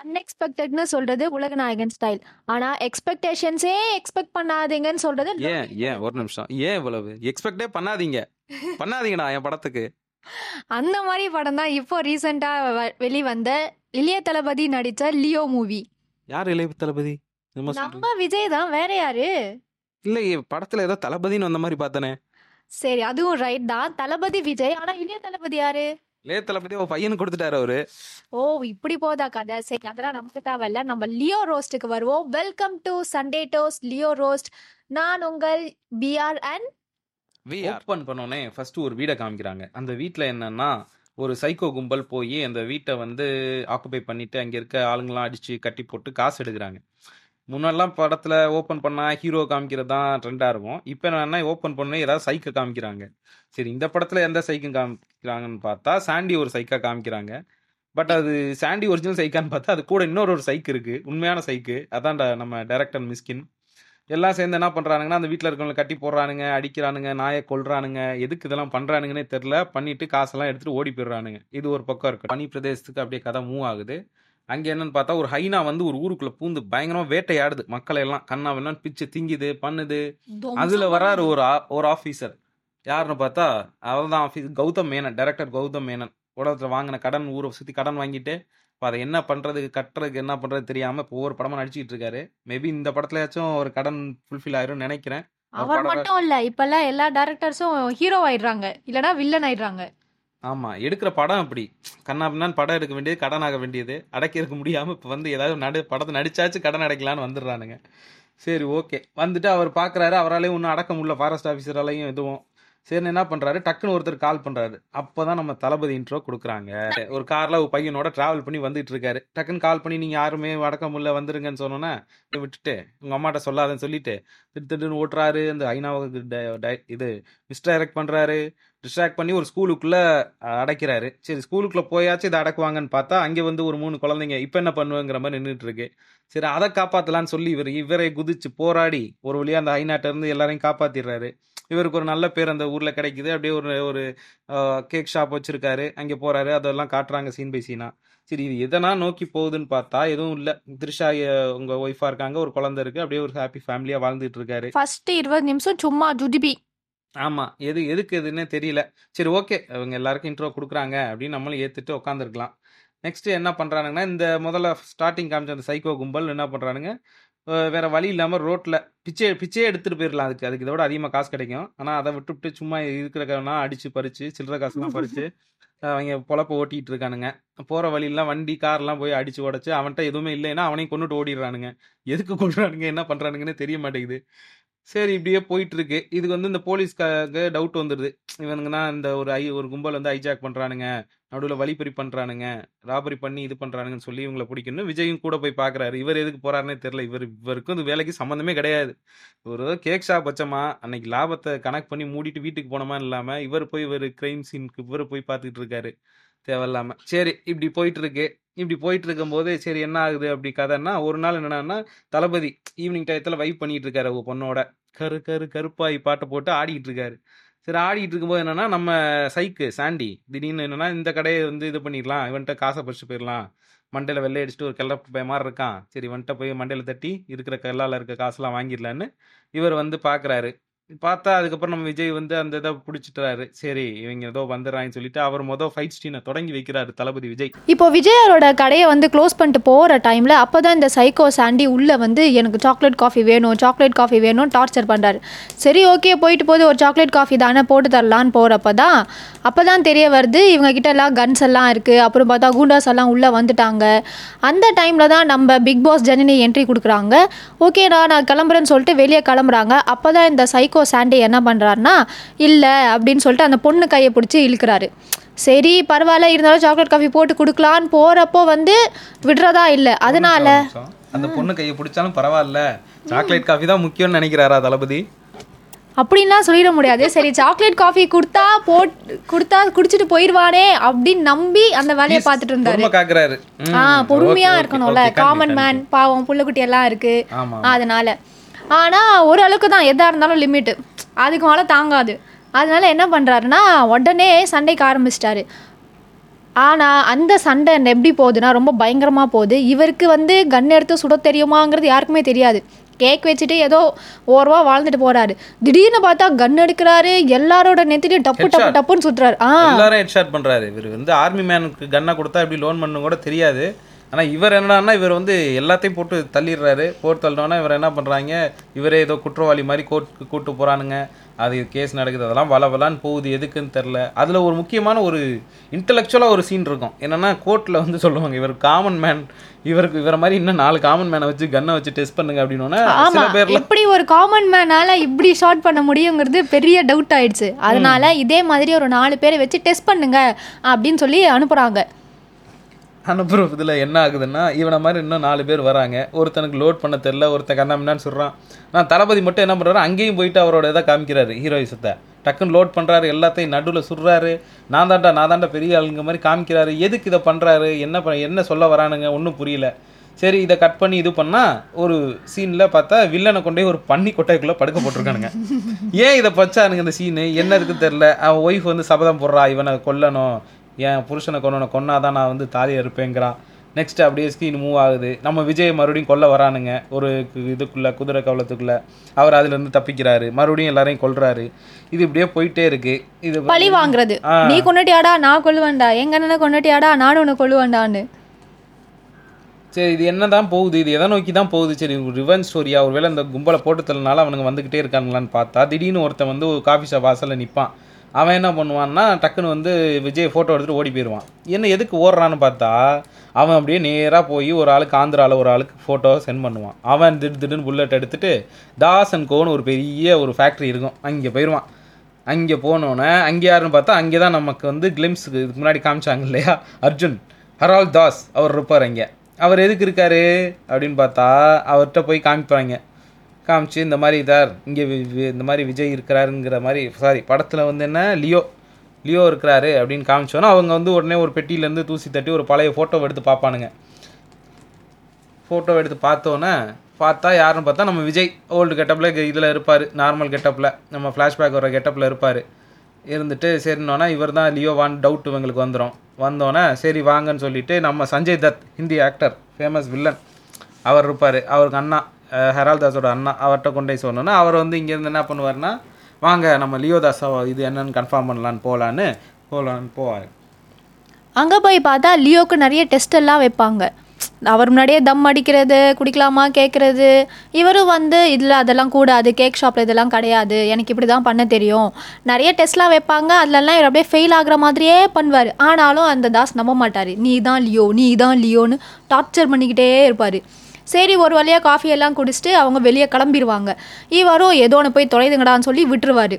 அன்எக்ஸ்பெக்டட்னு சொல்றது உலகநாயகன் ஸ்டைல் ஆனா எக்ஸ்பெக்டேஷன்ஸே எக்ஸ்பெக்ட் பண்ணாதீங்கன்னு சொல்றது ஏன் ஏன் ஒரு நிமிஷம். ஏன் இவ்வளவு? எக்ஸ்பெக்டே பண்ணாதீங்க. பண்ணாதீங்கடா என் படத்துக்கு. அந்த மாதிரி படம் தான் இப்போ ரீசெண்டா வெளிவந்த இளைய தளபதி நடிச்ச லியோ மூவி. யார் இளைய தளபதி. நம்ம விஜய் தான் வேற யாரு? இல்லையே படத்துல ஏதோ தளபதின்னு வந்த மாதிரி பார்த்தனே சரி அதுவும் ரைட் தான். தளபதி விஜய் ஆனா இளைய தளபதி யாரு? இளைய தளபதி அவ பையனுக்கு கொடுத்துட்டாரு அவரு. ஓ இப்படி போதா கதை? சரி அதெல்லாம் நமக்கு தேவையில்ல. நம்ம லியோ ரோஸ்ட்டுக்கு வருவோம். Welcome to Sunday dose Leo roast. நான் உங்கள் பிஆர் அண்ட் ஓப்பன் பண்ணோடனே ஃபர்ஸ்ட் ஒரு வீடை காமிக்கிறாங்க. அந்த வீட்ல என்னன்னா ஒரு சைக்கோ கும்பல் போய் அந்த வீட்டை வந்து ஆக்குபை பண்ணிட்டு அங்க இருக்க ஆளுங்கெல்லாம் அடிச்சு கட்டி போட்டு காசு எடுக்கிறாங்க. முன்னெல்லாம் படத்துல ஓப்பன் பண்ணா ஹீரோ காமிக்கிறது தான் ட்ரெண்டா இருக்கும். இப்போ என்னன்னா ஓப்பன் பண்ண ஏதாவது சைக்கை காமிக்கிறாங்க. சரி இந்த படத்துல எந்த சைக்கும் காமிக்கிறாங்கன்னு பார்த்தா சாண்டி ஒரு சைக்கா காமிக்கிறாங்க. பட் அது சாண்டி ஒரிஜினல் சைக்கான்னு பார்த்தா அது கூட இன்னொரு ஒரு சைக்கு இருக்கு. உண்மையான சைக்கு அதான்டா நம்ம டைரக்டர் மிஸ்கின். எல்லாம் சேர்ந்து என்ன பண்ணுறானுங்கன்னா அந்த வீட்டில் இருக்கவங்களை கட்டி போடுறானுங்க அடிக்கிறானுங்க நாயை கொள்றானுங்க எதுக்கு இதெல்லாம் பண்ணுறானுங்கன்னே தெரில பண்ணிட்டு காசெல்லாம் எடுத்துகிட்டு ஓடி போயிடுறானுங்க. இது ஒரு பக்கம் இருக்கு. பனி பிரதேசத்துக்கு அப்படியே கதை மூவ் ஆகுது. அங்க என்னன்னு பார்த்தா ஒரு ஹைனா வந்து ஒரு ஊருக்குள்ள பூந்து பயங்கரமா வேட்டையாடுது. மக்களை எல்லாம் கண்ணா வேணான்னு பிச்சு திங்குது பண்ணுது. அதுல வராரு ஒரு ஒரு ஆபீசர் யாருன்னு பார்த்தா அவர் தான் ஆஃபீஸ் கௌதம் மேனன் டைரக்டர் கௌதம் மேனன். உலகத்துல வாங்கின கடன் ஊரை சுத்தி கடன் வாங்கிட்டு இப்போ அதை என்ன பண்றதுக்கு கட்டுறதுக்கு என்ன பண்றது தெரியாம இப்போ ஒவ்வொரு படமா நடிச்சிட்டு இருக்காரு. மேபி இந்த படத்துலயாச்சும் ஒரு கடன் ஃபுல்ஃபில் ஆயிரும் நினைக்கிறேன். அவர் மட்டும் இல்ல இப்பெல்லாம் எல்லா டேரக்டர்ஸும் ஹீரோ ஆயிடுறாங்க. இல்லனா வில்லன் ஆயிடுறாங்க. ஆமா எடுக்கிற படம் அப்படி. கண்ணா பின்னான்னு படம் எடுக்க வேண்டியது கடன் ஆக வேண்டியது அடைக்கிறதுக்கு முடியாம இப்ப வந்து ஏதாவது நடு படத்தை நடிச்சாச்சு கடன் அடைக்கலான்னு வந்துடுறானுங்க. சரி ஓகே வந்துட்டு அவர் பாக்குறாரு அவராலையும் ஒன்றும் அடக்க முடியல ஃபாரஸ்ட் ஆஃபீஸராலையும் எதுவும் சரி என்ன பண்றாரு? டக்குன்னு ஒருத்தர் கால் பண்றாரு. அப்பதான் நம்ம தளபதி இன்ட்ரோ கொடுக்குறாங்க. ஒரு கார்ல ஒரு பையனோட டிராவல் பண்ணி வந்துட்டு இருக்காரு. டக்குன்னு கால் பண்ணி நீங்க யாருமே வடக்க முடியல வந்துருங்கன்னு சொன்னோன்னே விட்டுட்டு உங்க அம்மாட்ட சொல்லாதன்னு சொல்லிட்டு திட்டு திட்டுன்னு ஓட்டுறாரு. அந்த ஐநாவுக்கு ட- இது மிஸ்டைரக்ட் பண்றாரு. டிஸ்ட்ராக்ட் பண்ணி ஒரு ஸ்கூலுக்குள்ள அடைக்கிறாரு. சரி ஸ்கூலுக்குள்ள போயாச்சும் இதை அடக்குவாங்கன்னு பார்த்தா அங்கே வந்து ஒரு மூணு குழந்தைங்க இப்போ என்ன பண்ணுவேங்கிற மாதிரி நின்றுட்டு இருக்கு. சரி அதை காப்பாற்றலான்னு சொல்லி இவர் இவரை குதிச்சு போராடி ஒரு வழியாக அந்த ஐநாட்டிலேருந்து எல்லாரையும் காப்பாத்திடுறாரு. இவருக்கு ஒரு நல்ல பேர் அந்த ஊர்ல கிடைக்குது. அப்படியே ஒரு ஒரு கேக் ஷாப் வச்சிருக்காரு. அங்கே போறாரு. அதெல்லாம் காட்டுறாங்க சீன் பை சீனா சரி இது எதனா நோக்கி போகுதுன்னு பார்த்தா எதுவும் இல்ல. த்ரிஷா உங்க ஒய்ஃபா இருக்காங்க. ஒரு குழந்தை இருக்கு. அப்படியே ஒரு ஹாப்பி ஃபேமிலியா வாழ்ந்துட்டு இருக்காரு. ஃபர்ஸ்ட் இருபது நிமிஷம் சும்மா ஜுதிபி. ஆமா. எது எதுக்கு எதுன்னே தெரியல. சரி ஓகே அவங்க எல்லாருக்கும் இன்ட்ரோ கொடுக்குறாங்க அப்படின்னு நம்மளும் ஏத்துட்டு உட்காந்துருக்கலாம் நெக்ஸ்ட் என்ன பண்றானுங்கன்னா இந்த முதல்ல ஸ்டார்டிங் காமிச்ச அந்த சைக்கோ கும்பல் என்ன பண்றானுங்க? வேற வழி இல்லாமல் ரோட்டில் பிச்சை பிச்சையே எடுத்துட்டு போயிடலாம் அதுக்கு. அதுக்கு தவிட அதிகமாக காசு கிடைக்கும். ஆனால் அதை விட்டுவிட்டு சும்மா இருக்கிறக்கனா அடிச்சு பறிச்சு சில்லற காசுலாம் பறிச்சு அவங்க பொழப்ப ஓட்டிட்டு இருக்கானுங்க. போகிற வழியெல்லாம் வண்டி கார்லாம் போய் அடிச்சு உடைச்சு அவன்கிட்ட எதுவுமே இல்லைன்னா அவனையும் கொண்டுட்டு ஓடிடுறானுங்க. எதுக்கு கொண்டுறானுங்க என்ன பண்ணுறானுங்கன்னு தெரிய மாட்டேங்குது. சரி இப்படியே போயிட்டு இருக்கு இதுக்கு வந்து இந்த போலீஸ்க்காக டவுட் வந்துடுது இவனுங்கன்னா இந்த ஒரு ஐ ஒரு கும்பல் வந்து ஹைஜாக் பண்றானுங்க. நடுவில் வழிப்பறி பண்றானுங்க. ராபரி பண்ணி இது பண்றானுங்கன்னு சொல்லி இவங்களை பிடிக்கணும் விஜயும் கூட போய் பாக்குறாரு. இவர் எதுக்கு போறாருன்னே தெரியல. இவர் இவருக்கும் இந்த வேலைக்கு சம்மந்தமே கிடையாது. ஒரு கேக் ஷாப் வச்சோமா? அன்னைக்கு லாபத்தை கனெக்ட் பண்ணி மூடிட்டு வீட்டுக்கு போனோமா இல்லாம இவர் போய் இவர் கிரைம் சீனுக்கு இவர் போய் பார்த்துட்டு இருக்காரு. தேவையில்லாம. சரி இப்படி போயிட்டு இருக்கு இப்படி போயிட்டு இருக்கும்போது சரி என்ன ஆகுது? அப்படி கதைன்னா ஒரு நாள் என்னன்னா தளபதி ஈவினிங் டயத்தில் வைப் பண்ணிட்டு இருக்காரு அவங்க பொண்ணோட. கரு கரு கருப்பாய் பாட்டை போட்டு ஆடிட்டு இருக்காரு சரி ஆடிட்டு இருக்கும்போது என்னன்னா நம்ம சைக்கு சாண்டி திடீர்னு என்னன்னா இந்த கடையை வந்து இது பண்ணிடலாம். இவன்கிட்ட காசை பறிச்சு போயிடலாம். மண்டையில் வெள்ளை அடிச்சுட்டு ஒரு கிளப்பு பய மாதிரி இருக்கான். சரி இவன்கிட்ட போய் மண்டையில் தட்டி இருக்கிற கல்லால் இருக்க காசெல்லாம் வாங்கிடலான்னு இவர் வந்து பார்க்குறாரு பார்த்தா அதுக்கப்புறம் நம்ம விஜய் வந்து அந்த இதை பிடிச்சிட்டாரு சரி இவங்க ஏதோ வந்துடுறாங்கன்னு சொல்லிட்டு அவர் மொதல் ஃபைட் ஸ்டீனை தொடங்கி வைக்கிறாரு தளபதி விஜய். இப்போ விஜயோட கடையை வந்து க்ளோஸ் பண்ணிட்டு போகிற டைமில் அப்போ தான் இந்த சைக்கோ சாண்டி உள்ளே வந்து எனக்கு சாக்லேட் காஃபி வேணும் சாக்லேட் காஃபி வேணும் டார்ச்சர் பண்ணுறாரு சரி ஓகே போயிட்டு போது ஒரு சாக்லேட் காஃபி தானே போட்டு தரலான்னு போகிறப்ப தான் அப்போ தான் தெரிய வருது இவங்க கிட்ட எல்லாம் கன்ஸ் எல்லாம் இருக்குது அப்புறம் பார்த்தா குண்டாஸ் எல்லாம் உள்ளே வந்துட்டாங்க. அந்த டைமில் தான் நம்ம பிக் பாஸ் ஜனனி என்ட்ரி கொடுக்குறாங்க. ஓகேடா நான் கிளம்புறேன்னு சொல்லிட்டு வெளியே கிளம்புறாங்க. அப்போ தான் இந்த சைக்கோ சாண்டி என்ன பண்ணுறாருனா இல்லை அப்படின்னு சொல்லிட்டு அந்த பொண்ணு கையை பிடிச்சி இழுக்கிறாரு. சரி பரவாயில்ல இருந்தாலும் சாக்லேட் காஃபி போட்டு கொடுக்கலான்னு போகிறப்போ வந்து விடுறதா இல்லை. அதனால. அந்த பொண்ணு கையை பிடிச்சாலும் பரவாயில்ல. சாக்லேட் காஃபி தான் முக்கியம்னு நினைக்கிறாரா தளபதி? அப்படின்லாம் சொல்லிட முடியாது. சரி சாக்லேட் காஃபி கொடுத்தா போட் கொடுத்தா குடிச்சிட்டு போயிடுவானே அப்படின்னு நம்பி அந்த வேலையை பார்த்துட்டு இருந்தாரு. ஆ பொறுமையா இருக்கணும்ல. காமன் மேன் பாவம் புள்ளக்குட்டி எல்லாம் இருக்கு. அதனால ஆனா ஒரு அளவுக்கு தான். எதா இருந்தாலும் லிமிட் அதுக்கு மேல தாங்காது. அதனால என்ன பண்றாருன்னா உடனே சண்டைக்கு ஆரம்பிச்சிட்டாரு. ஆனால் அந்த சண்டை எப்படி போகுதுன்னா ரொம்ப பயங்கரமாக போகுது. இவருக்கு வந்து கன் எடுத்து சுட தெரியுமாங்கிறது யாருக்குமே தெரியாது. கேக் வச்சுட்டு ஏதோ ஓரவா வாழ்ந்துட்டு போறாரு. திடீர்னு பார்த்தா கன் எடுக்கிறாரு எல்லாரோட நெத்திலையும் டப்பு டப்பு. டப்புன்னு சுட்டுறாரு. ஆ. எல்லாரும் ஹெட்ஷாட் பண்றாரு. இவர் வந்து ஆர்மி மேனுக்கு கன்னை கொடுத்தா எப்படி லோன் பண்ணு கூட தெரியாது. ஆனா இவர் என்னன்னா இவர் வந்து எல்லாத்தையும் போட்டு தள்ளிடுறாரு. போட்டு தள்ளினோன்னா இவர் என்ன பண்றாங்க? இவரே ஏதோ குற்றவாளி மாதிரி கோர்ட்டுக்கு கூட்டு போறானுங்க. அது கேஸ் நடக்குது. அதெல்லாம் வள வளான்னு போகுது. எதுக்குன்னு தெரில அதில் ஒரு முக்கியமான ஒரு இன்டலெக்சுவலாக ஒரு சீன் இருக்கும். என்னன்னா கோர்ட்டில் வந்து சொல்லுவாங்க இவர் காமன் மேன் இவருக்கு இவரை மாதிரி இன்னும் நாலு காமன் மேனை வச்சு கன்னை வச்சு டெஸ்ட் பண்ணுங்க அப்படின்னோன்னா சில பேர்ல ஒரு காமன் மேனால இப்படி ஷார்ட் பண்ண முடியுங்கிறது பெரிய டவுட் ஆயிடுச்சு. அதனால இதே மாதிரி ஒரு நாலு பேரை வச்சு டெஸ்ட் பண்ணுங்க அப்படின்னு சொல்லி அனுப்புறாங்க. அனுப்புகிற இதில் என்ன ஆகுதுன்னா இவனை மாதிரி இன்னும் நாலு பேர் வராங்க. ஒருத்தனுக்கு லோட் பண்ண தெரில ஒருத்தன் கண்ணாமின்னு சொல்கிறான் நான் தளபதி மட்டும் என்ன பண்ணுறாரு அங்கேயும் போயிட்டு அவரோட இதை காமிக்கிறாரு ஹீரோயிசத்தை டக்குன்னு லோட் பண்ணுறாரு எல்லாத்தையும் நடுவில் சுடுறாரு. நான் தாண்டா நான் தாண்டா பெரிய ஆளுங்க மாதிரி காமிக்கிறாரு. எதுக்கு இதை பண்ணுறாரு என்ன ப என்ன சொல்ல வரானுங்க? ஒன்றும் புரியல. சரி இதை கட் பண்ணி இது பண்ணால் ஒரு சீனில் பார்த்தா வில்லனை கொண்டு போய் ஒரு பன்னி கொட்டைக்குள்ளே படுக்க போட்டிருக்கானுங்க. ஏன் இதை பச்சானுங்க இந்த சீனு என்ன இருக்குன்னு தெரில அவன் ஒய்ஃப் வந்து சபதம் போடுறா இவனை கொல்லணும். என் புருஷனை கொல்லணும் கொன்னாதான் நான் வந்து தாலியாக இருப்பேங்கிறான் நெக்ஸ்ட் அப்படியே ஸ்க்ரீன் மூவ் ஆகுது. நம்ம விஜய் மறுபடியும் கொல்ல வரானுங்க. ஒரு இதுக்குள்ள குதிரை கவலத்துக்குள்ள அவர் அதுலேருந்து தப்பிக்கிறாரு. மறுபடியும் எல்லாரையும் கொல்றாரு. இது இப்படியே போயிட்டே இருக்கு. இது பழி வாங்குறது. நீ கொண்டுட்டியாடா நான் கொல்லுவேன்டா. எங்க அண்ணனை கொண்டுட்டியாடா நானும் உன்னை கொல்லுவேன்டான்னு. சரி இது என்ன தான் போகுது? இது எதை நோக்கி தான் போகுது? சரி ரிவன் ஸ்டோரியா ஒருவேளை இந்த கும்பலை போட்டு தள்ளனால அவனுங்க வந்துக்கிட்டே இருக்கானுங்களான்னு பார்த்தா திடீர்னு ஒருத்தன் வந்து ஒரு காஃபி ஷாப் வாசலில் நிற்பான் அவன் என்ன பண்ணுவான்னா டக்குன்னு வந்து விஜய் ஃபோட்டோ எடுத்துட்டு ஓடி போயிடுவான் என்ன எதுக்கு ஓடுறான்னு பார்த்தா அவன் அப்படியே நேராக போய் ஒரு ஆளுக்கு ஆந்திராவில் ஒரு ஆளுக்கு ஃபோட்டோ சென்ட் பண்ணுவான். அவன் திடு திடுன்னு புல்லட் எடுத்துகிட்டு தாஸ் அண்ட் கோன்னு ஒரு பெரிய ஒரு ஃபேக்ட்ரி இருக்கும். அங்கே போயிடுவான் அங்கே போனோன்னே அங்கே யாருன்னு பார்த்தா அங்கே தான் நமக்கு வந்து கிளிம்ஸுக்கு இதுக்கு முன்னாடி காமிச்சாங்க இல்லையா? அர்ஜுன் ஹரால் தாஸ் அவர் இருப்பார் அங்கே. அவர் எதுக்கு இருக்காரு? அப்படின்னு பார்த்தா அவர்கிட்ட போய் காமிப்பாங்க. காமிச்சு இந்த மாதிரி இதார் இங்கே இந்த மாதிரி விஜய் இருக்கிறாருங்கிற மாதிரி சாரி படத்தில் வந்து என்ன லியோ லியோ இருக்கிறாரு அப்படின்னு காமிச்சோன்னா அவங்க வந்து உடனே ஒரு பெட்டியிலேருந்து தூசி தட்டி ஒரு பழைய ஃபோட்டோ எடுத்து பார்ப்பானுங்க. ஃபோட்டோ எடுத்து பார்த்தோன்னே பார்த்தா யாருன்னு பார்த்தா நம்ம விஜய் ஓல்டு கெட்டப்பில் இதில் இருப்பார் நார்மல் கெட்டப்பில் நம்ம ஃப்ளாஷ்பேக் வர கெட்டப்பில் இருப்பார். இருந்துட்டு சரினோன்னா இவர் தான் லியோவான் டவுட் இவங்களுக்கு வந்துடும் வந்தோன்னே சரி வாங்கன்னு சொல்லிட்டு நம்ம Sanjay Dutt Hindi actor famous villain அவர் இருப்பார். அவருக்கு அண்ணா ஹெரால்தாஸோட ஹெரால் தாஸோட அண்ணா அவர்கிட்ட கொண்டு போய் சொன்னோன்னா அவர் வந்து இங்கேருந்து என்ன பண்ணுவார்னா வாங்க நம்ம லியோ இது என்னன்னு கன்ஃபார்ம் பண்ணலான்னு போகலான்னு போகலான்னு போவார். அங்கே போய் பார்த்தா லியோக்கு நிறைய டெஸ்ட் எல்லாம் வைப்பாங்க. அவர் முன்னாடியே தம் அடிக்கிறது குடிக்கலாமா கேட்குறது இவரும் வந்து இதில் அதெல்லாம் கூடாது கேக் ஷாப்பில் இதெல்லாம் கிடையாது எனக்கு இப்படி தான் பண்ண தெரியும். நிறைய டெஸ்ட்லாம் வைப்பாங்க. அதிலலாம் இவர் அப்படியே ஃபெயில் ஆகிற மாதிரியே பண்ணுவார். ஆனாலும் அந்த தாஸ் நம்ப மாட்டார். நீ தான் லியோ நீ தான் லியோன்னு டார்ச்சர் பண்ணிக்கிட்டே இருப்பார். சரி ஒரு வழியாக காஃபி எல்லாம் குடிச்சிட்டு அவங்க வெளியே கிளம்பிடுவாங்க இவரும் ஏதோ ஒன்று போய் தொலைதுங்கடான்னு சொல்லி விட்டுருவாரு.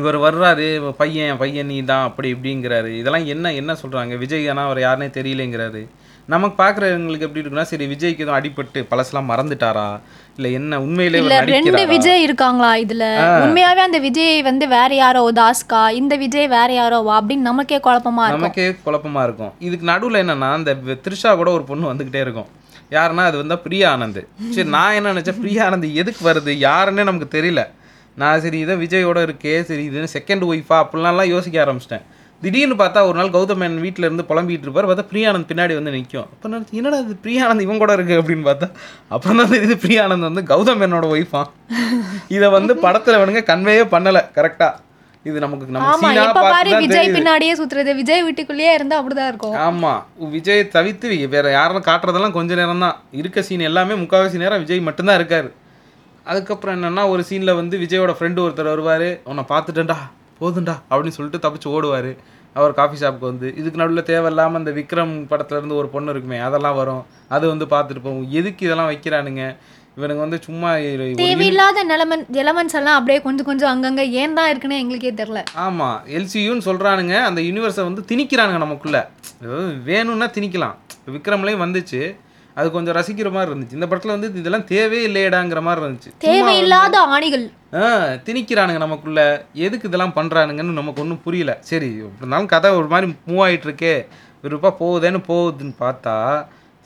இவர் வர்றாரு பையன் பையன் நீ தான் அப்படி இப்படிங்கிறாரு. இதெல்லாம் என்ன என்ன சொல்கிறாங்க விஜய் ஆனால் அவர் யாருனே தெரியலேங்கிறாரு. நமக்கு பார்க்குறவங்களுக்கு எப்படி இருக்குன்னா சரி விஜய்க்கு எதுவும் அடிபட்டு பழசெல்லாம் மறந்துட்டாரா? இல்லை என்ன உண்மையிலே இல்ல ரெண்டு விஜய் இருக்காங்களா இதுல? உண்மையாவே அந்த விஜய் வந்து வேற யாரோ தாஸ்கா இந்த விஜய் வேற யாரோவா அப்படின்னு நமக்கே குழப்பமா இருக்கும். நமக்கே குழப்பமா இருக்கும். இதுக்கு நடுவில் என்னன்னா இந்த வி- த்ரிஷா கூட ஒரு பொண்ணு வந்துக்கிட்டே இருக்கும். யாருன்னா அது வந்து பிரியா ஆனந்த். சரி நான் என்ன நினச்சேன் பிரியா ஆனந்த் எதுக்கு வருது யாருன்னே நமக்கு தெரியல. நான் சரி இதை விஜயோட இருக்கே சரி இது செகண்ட் ஒய்ஃபா அப்படிலாம்லாம் யோசிக்க ஆரம்பிச்சிட்டேன். திடீர்னு பார்த்தா ஒரு நாள் கௌதமன் வீட்டில் இருந்து புலம்பிட்டு இருப்பார். பார்த்தா பிரியானந்த் பின்னாடி வந்து நிற்கும் அப்போ நினச்சி என்னடா இது பிரியானந்த் இவன் கூட இருக்கு? அப்படின்னு பார்த்தா அப்புறம் தான் தெரியுது பிரியானந்த் வந்து கௌதமனோட ஒய்ஃபா இதை வந்து படத்தில் வேணுங்க கன்வேயே பண்ணலை. கரெக்டாக இது நமக்கு நம்ம சீனா பார்த்து விஜய் பின்னாடியே சுத்துறது. விஜய் வீட்டுக்குள்ளேயே இருந்தா அப்படிதான் இருக்கும். ஆமா. விஜய் தவிர்த்து வேற யாரும் காட்டுறதெல்லாம் கொஞ்ச நேரம் தான். இருக்க சீன் எல்லாமே முக்கால்வாசி நேரம் விஜய் மட்டும்தான் இருக்காரு. அதுக்கப்புறம் என்னன்னா ஒரு சீன்ல வந்து விஜயோட ஃப்ரெண்டு ஒருத்தர் வருவாரு. உன்னை பார்த்துட்டேன்டா. போதும்டா அப்படின்னு சொல்லிட்டு தப்பிச்சு ஓடுவாரு. அவர் காஃபி ஷாப்புக்கு வந்து இதுக்கு நடுவில் தேவையில்லாமல் இந்த விக்ரம் படத்துல இருந்து ஒரு பொண்ணு இருக்குமே அதெல்லாம் வரும். அது வந்து பார்த்துட்டு போகும் எதுக்கு இதெல்லாம் வைக்கிறானுங்க? இவனுங்க வந்து சும்மா தேவையில்லாத நிலமன் எலமெண்ட்ஸ் எல்லாம் அப்படியே கொஞ்சம் கொஞ்சம் அங்கங்க ஏன் தான் இருக்குன்னு எங்களுக்கே தெரியல. ஆமா எல்சியூன்னு சொல்றானுங்க. அந்த யூனிவர்ஸை வந்து திணிக்கிறானுங்க நமக்குள்ள. வேணும்னா திணிக்கலாம். விக்ரம்லயும் வந்துச்சு. அது கொஞ்சம் ரசிக்கிற மாதிரி இருந்துச்சு. இந்த படத்துல வந்து இதெல்லாம் தேவையே இல்லையடாங்கிற மாதிரி இருந்துச்சு. தேவையில்லாத ஆணிகள். ஆ திணிக்கிறானுங்க நமக்குள்ள. எதுக்கு இதெல்லாம் பண்றானுங்கன்னு நமக்கு ஒன்றும் புரியல. சரி இருந்தாலும் கதை ஒரு மாதிரி மூவ் ஆயிட்டு இருக்கே விருப்பா போகுதேன்னு போகுதுன்னு பார்த்தா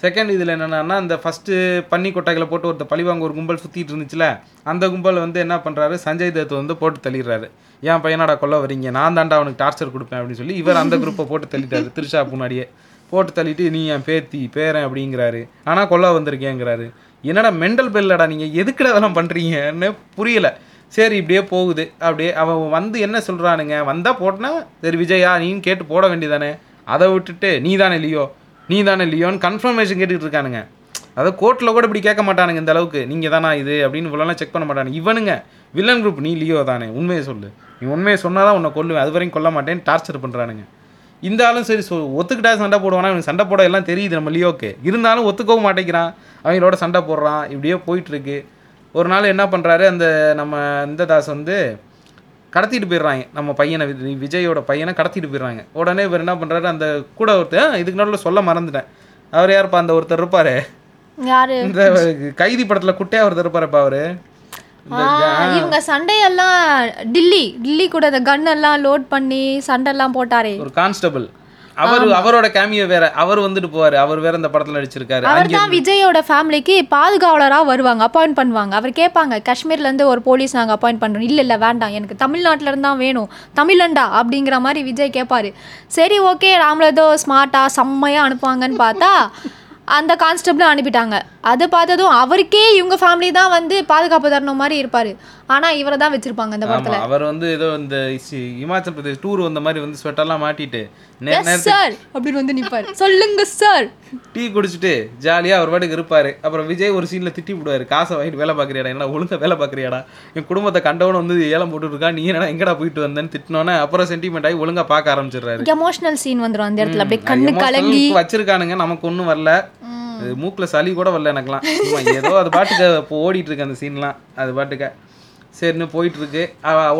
செகண்ட் இதில் என்னென்னா இந்த ஃபஸ்ட்டு பன்னி கொட்டைகளை போட்டு ஒருத்த பழிவாங்க ஒரு கும்பல் சுற்றிட்டு இருந்துச்சுல அந்த கும்பல் வந்து என்ன பண்ணுறாரு சஞ்சய் தத் வந்து போட்டு தள்ளிடுறாரு. ஏன் பையனாடா கொல்ல வரீங்க நான் தாண்டா அவனுக்கு டார்ச்சர் கொடுப்பேன் அப்படின்னு சொல்லி இவர் அந்த குரூப்பை போட்டு தள்ளிட்டாரு திருஷா முன்னாடியே. போட்டு தள்ளிட்டு நீ என் பேத்தி பேரன் அப்படிங்கிறாரு. ஆனால் கொல்ல வந்திருக்கேங்கிறாரு. என்னடா மெண்டல் பெல்லடா நீங்கள் எதுக்குடா அதெல்லாம் பண்ணுறீங்கன்னு புரியல. சரி இப்படியே போகுது. அப்படியே அவன் வந்து என்ன சொல்கிறானுங்க வந்தால் போட்டனா சரி விஜயா நீன்னு கேட்டு போட வேண்டியதானே? அதை விட்டுட்டு நீ தானே லியோ? நீ தானே லியோன்னு கன்ஃபர்மேஷன் கேட்டுக்கிட்டு இருக்கானுங்க. அதை கோர்ட்டில் கூட இப்படி கேட்க மாட்டானுங்க இந்த அளவுக்கு. நீங்கள் தானா இது? அப்படின்னு இவ்வளோலாம் செக் பண்ண மாட்டானுங்க. இவனுங்க வில்லன் குரூப் நீ லியோ தானே? உண்மையை சொல்லு. நீ உண்மையை சொன்னால் தான் உன்னை கொல்லுவேன். அது வரைக்கும் கொல்ல மாட்டேன்னு டார்ச்சர் பண்ணுறானுங்க இந்த ஆளும் சரி சொ ஒத்துக்கிட்டா சண்டை போடுவானா? இவனுக்கு சண்டை போட எல்லாம் தெரியுது நம்ம லியோக்கு. இருந்தாலும் ஒத்துக்கவும் மாட்டேங்கிறான். அவங்களோட சண்டை போடுறான். இப்படியே போயிட்டுருக்கு. ஒரு நாள் என்ன பண்ணுறாரு அந்த நம்ம இந்த தாஸ் வந்து கடத்திட்டு போயிடுறாங்க. நம்ம பையனை விஜயோட பையனை கடத்திட்டு போயிடுறாங்க. உடனே இவர் என்ன பண்ணுறாரு அந்த கூட ஒருத்தர் இதுக்கு நடுவில் சொல்ல மறந்துட்டேன். அவர் யாருப்பா? அந்த ஒருத்தர் இருப்பாரு. யாரு? இந்த கைதி படத்துல குட்டையா ஒருத்தர் இருப்பாருப்பா அவரு. இவங்க சண்டையெல்லாம் டில்லி டில்லி கூட அந்த கன் எல்லாம் லோட் பண்ணி சண்டைலாம் போட்டாரே. ஒரு கான்ஸ்டபிள் அவர் அவரோட கேமியோ வேற. அவர் வந்துட்டு போவாரு. அவர் வேற இந்த படத்துல நடிச்சிருக்காரு. அவர் தான் விஜயோட ஃபேமிலிக்கு பாதுகாவலராக வருவாங்க அப்பாயிண்ட் பண்ணுவாங்க. அவர் கேட்பாங்க காஷ்மீர்ல இருந்து ஒரு போலீஸ் நாங்கள் அப்பாயிண்ட் பண்ணுறோம் இல்லை இல்லை வேண்டாம். எனக்கு தமிழ்நாட்டுல இருந்து வேணும். தமிழண்டா? அப்படிங்கிற மாதிரி விஜய் கேட்பாரு சரி ஓகே. ராமல ஏதோ ஸ்மார்ட்டாக செம்மையாக அனுப்புவாங்கன்னு பார்த்தா அந்த கான்ஸ்டபிளும் அனுப்பிட்டாங்க. அது பார்த்ததும் அவருக்கே இவங்க ஃபேமிலி தான் வந்து பாதுகாப்பு தரணும் மாதிரி இருப்பாரு. ஆனா இவரை தான் வச்சிருப்பாங்க இந்த படத்துல. அவர் வந்து ஏதோ இந்த இமாச்சல் பிரதேஷ் டூர் வந்த மாதிரி வந்து ஸ்வெட்டர்லாம் மாட்டிட்டு சார் அப்படின்னு வந்து நிப்பாரு. சொல்லுங்க சார் டீ குடிச்சிட்டு ஜாலியா அவர் பாட்டுக்கு இருப்பாரு. அப்புறம் விஜய் ஒரு சீன்ல திட்டி விடுவாரு காசை வாங்கிட்டு வேலை பார்க்குறியாடா? என்ன ஒழுங்கா வேலை பார்க்குறியாடா? என் குடும்பத்தை கண்டவன வந்து ஏலம் போட்டுட்டு இருக்கா நீ என்னடா எங்கடா போயிட்டு வந்தேன்னு திட்டினோன்னே அப்புறம் சென்டிமெண்ட் ஆகி ஒழுங்கா பார்க்க ஆரம்பிச்சிடுறாரு. எமோஷனல் சீன் வந்துரும் அந்த இடத்துல. அப்படியே கண்ணு கலங்கி. வச்சிருக்கானுங்க நமக்கு ஒன்றும் வரல. மூக்குல சளி கூட வரல எனக்குலாம் ஏதோ அது பாட்டுக்கு ஓடிட்டு இருக்கு அந்த சீன்லாம் அது பாட்டுக்க. சரின்னு போயிட்டு இருக்கு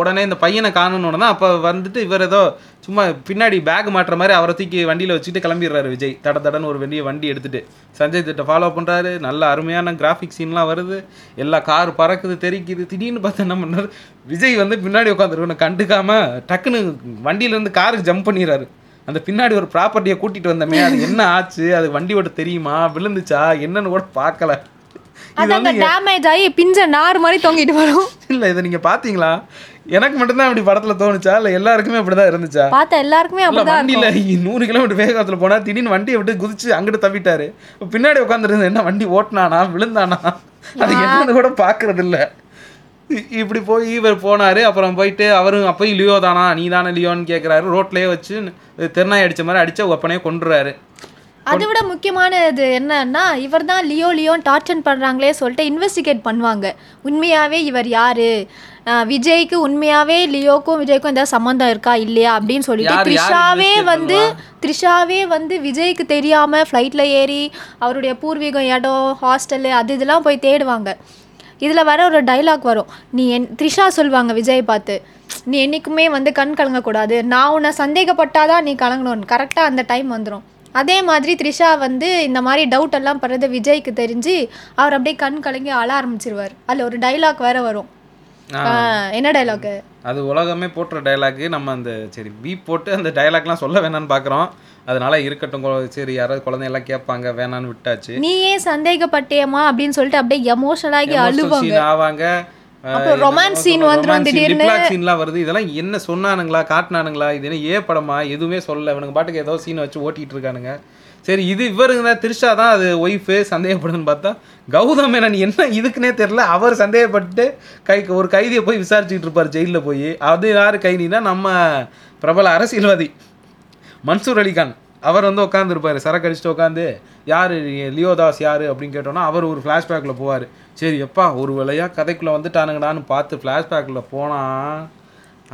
உடனே இந்த பையனை காணணுன்னு தான் அப்போ வந்துட்டு இவர் ஏதோ சும்மா பின்னாடி பேக் மாட்டுற மாதிரி அவரை தூக்கி வண்டியில் வச்சுட்டு கிளம்பிடுறாரு விஜய். தட தடன்னு ஒரு வெளியே வண்டி எடுத்துகிட்டு சஞ்சய் திட்ட ஃபாலோ பண்ணுறாரு நல்ல அருமையான கிராஃபிக் சீன்லாம் வருது. எல்லா கார் பறக்குது தெரிக்குது. திடீர்னு பார்த்து என்ன பண்ணுறாரு விஜய் வந்து பின்னாடி உட்காந்துருக்கணும் கண்டுக்காமல் டக்குன்னு வண்டியிலேருந்து காருக்கு ஜம்ப் பண்ணிடுறாரு. அந்த பின்னாடி ஒரு ப்ராப்பர்ட்டியை கூட்டிகிட்டு வந்தமே அது என்ன ஆச்சு? அது வண்டியோட தெரியுமா? விழுந்துச்சா? என்னன்னு கூட பார்க்கல. அதாங்க டேமேஜ் ஆகி பிஞ்ச நார் மாதிரி தொங்கிட்டு வரும். இல்ல இதை நீங்க பாத்தீங்களா? எனக்கு மட்டும்தான் அப்படி படத்துல தோணுச்சா? இல்ல எல்லாருக்குமே அப்படிதான் இருந்துச்சா? பார்த்த எல்லாருக்குமே அப்படிதான் வண்டியில நூறு கிலோமீட்டர் வேகத்துல போனா திடீர்னு வண்டியை விட்டு குதிச்சு அங்கிட்டு தவிட்டாரு. பின்னாடி உட்காந்துருந்து என்ன வண்டி ஓட்டுனானா? விழுந்தானா? அது என்னன்னு கூட பாக்குறது இல்ல இப்படி போய் இவர் போனாரு அப்புறம் போயிட்டு அவரும் அப்பயும் லியோ தானா? நீ தானே லியோன்னு கேக்குறாரு. ரோட்லயே வச்சு தெருநாய் அடிச்ச மாதிரி அடிச்ச ஒப்பனையே கொண்டுறாரு அதை விட முக்கியமானது என்னன்னா இவர் தான் லியோ லியோன் டார்ச்சர் பண்ணுறாங்களே சொல்லிட்டு இன்வெஸ்டிகேட் பண்ணுவாங்க. உண்மையாகவே இவர் யாரு? விஜய்க்கு உண்மையாகவே லியோக்கும் விஜய்க்கும் ஏதாவது சம்மந்தம் இருக்கா இல்லையா அப்படின்னு சொல்லிட்டு த்ரிஷாவே வந்து த்ரிஷாவே வந்து விஜய்க்கு தெரியாமல் ஃப்ளைட்டில் ஏறி அவருடைய பூர்வீகம் இடம் ஹாஸ்டலு அது இதெல்லாம் போய் தேடுவாங்க. இதில் வர ஒரு டைலாக் வரும். நீ என் த்ரிஷா சொல்லுவாங்க விஜய் பார்த்து நீ என்றைக்குமே வந்து கண் கலங்கக்கூடாது. நான் உன்னை சந்தேகப்பட்டாதான் நீ கலங்கணும் கரெக்டாக அந்த டைம் வந்துடும் அதே மாதிரி த்ரிஷா வந்து இந்த மாதிரி டவுட் எல்லாம் படுறது விஜய்க்கு தெரிஞ்சு அவர் அப்படியே கண் கலங்கி அழ ஆரம்பிச்சிருவார். அதில் ஒரு டைலாக் வேற வரும். என்ன டைலாக்கு அது உலகமே போட்டுற டைலாக்கு நம்ம அந்த சரி பீப் போட்டு அந்த டைலாக்லாம் சொல்ல வேணாம்னு பார்க்குறோம் அதனால இருக்கட்டும் சரி யாராவது குழந்தையெல்லாம் கேட்பாங்க வேணான்னு விட்டாச்சு. நீ ஏன் சந்தேகப்பட்டியம்மா அப்படின்னு சொல்லிட்டு அப்படியே எமோஷனல் ஆகி அழுவாங்க. ஆவாங்க. அப்புறம் romance scene வந்துரும் திடீர்னு. சீன்லாம் வருது. இதெல்லாம் என்ன சொன்னானுங்களா காட்டினானுங்களா இது என்ன ஏ படமா எதுவுமே சொல்லல. இவனுக்கு பாட்டுக்கு ஏதோ சீனை வச்சு ஓட்டிட்டு இருக்கானுங்க. சரி இது இவருங்க தான் திரிஷா தான் அது ஒய்ஃபு சந்தேகப்படுதுன்னு பார்த்தா கௌதம் மேனன் என்ன இதுக்குன்னே தெரியல. அவர் சந்தேகப்பட்டு கை ஒரு கைதியை போய் விசாரிச்சுட்டு இருப்பார் ஜெயிலில் போய். அது யார் கைதினா நம்ம பிரபல அரசியல்வாதி மன்சூர் அலிகான். அவர் வந்து உட்காந்துருப்பாரு சரக்கு அடிச்சுட்டு உட்காந்து யார் லியோதாஸ் யார்? அப்படின்னு கேட்டோன்னா அவர் ஒரு ஃப்ளாஷ்பேக்கில் போவார். சரி எப்பா ஒரு வேளையாக கதைக்குள்ளே வந்துட்டானுங்கடான்னு பார்த்து ஃப்ளாஷ்பேக்கில் போனால்